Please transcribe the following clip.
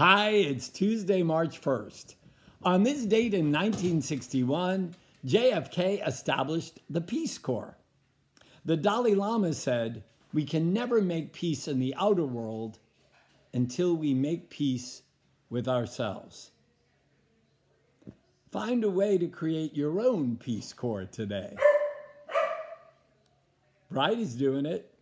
Hi, it's Tuesday, March 1st. On this date in 1961, JFK established the Peace Corps. The Dalai Lama said, We can never make peace in the outer world until we make peace with ourselves. Find a way to create your own Peace Corps today. Bridie's doing it.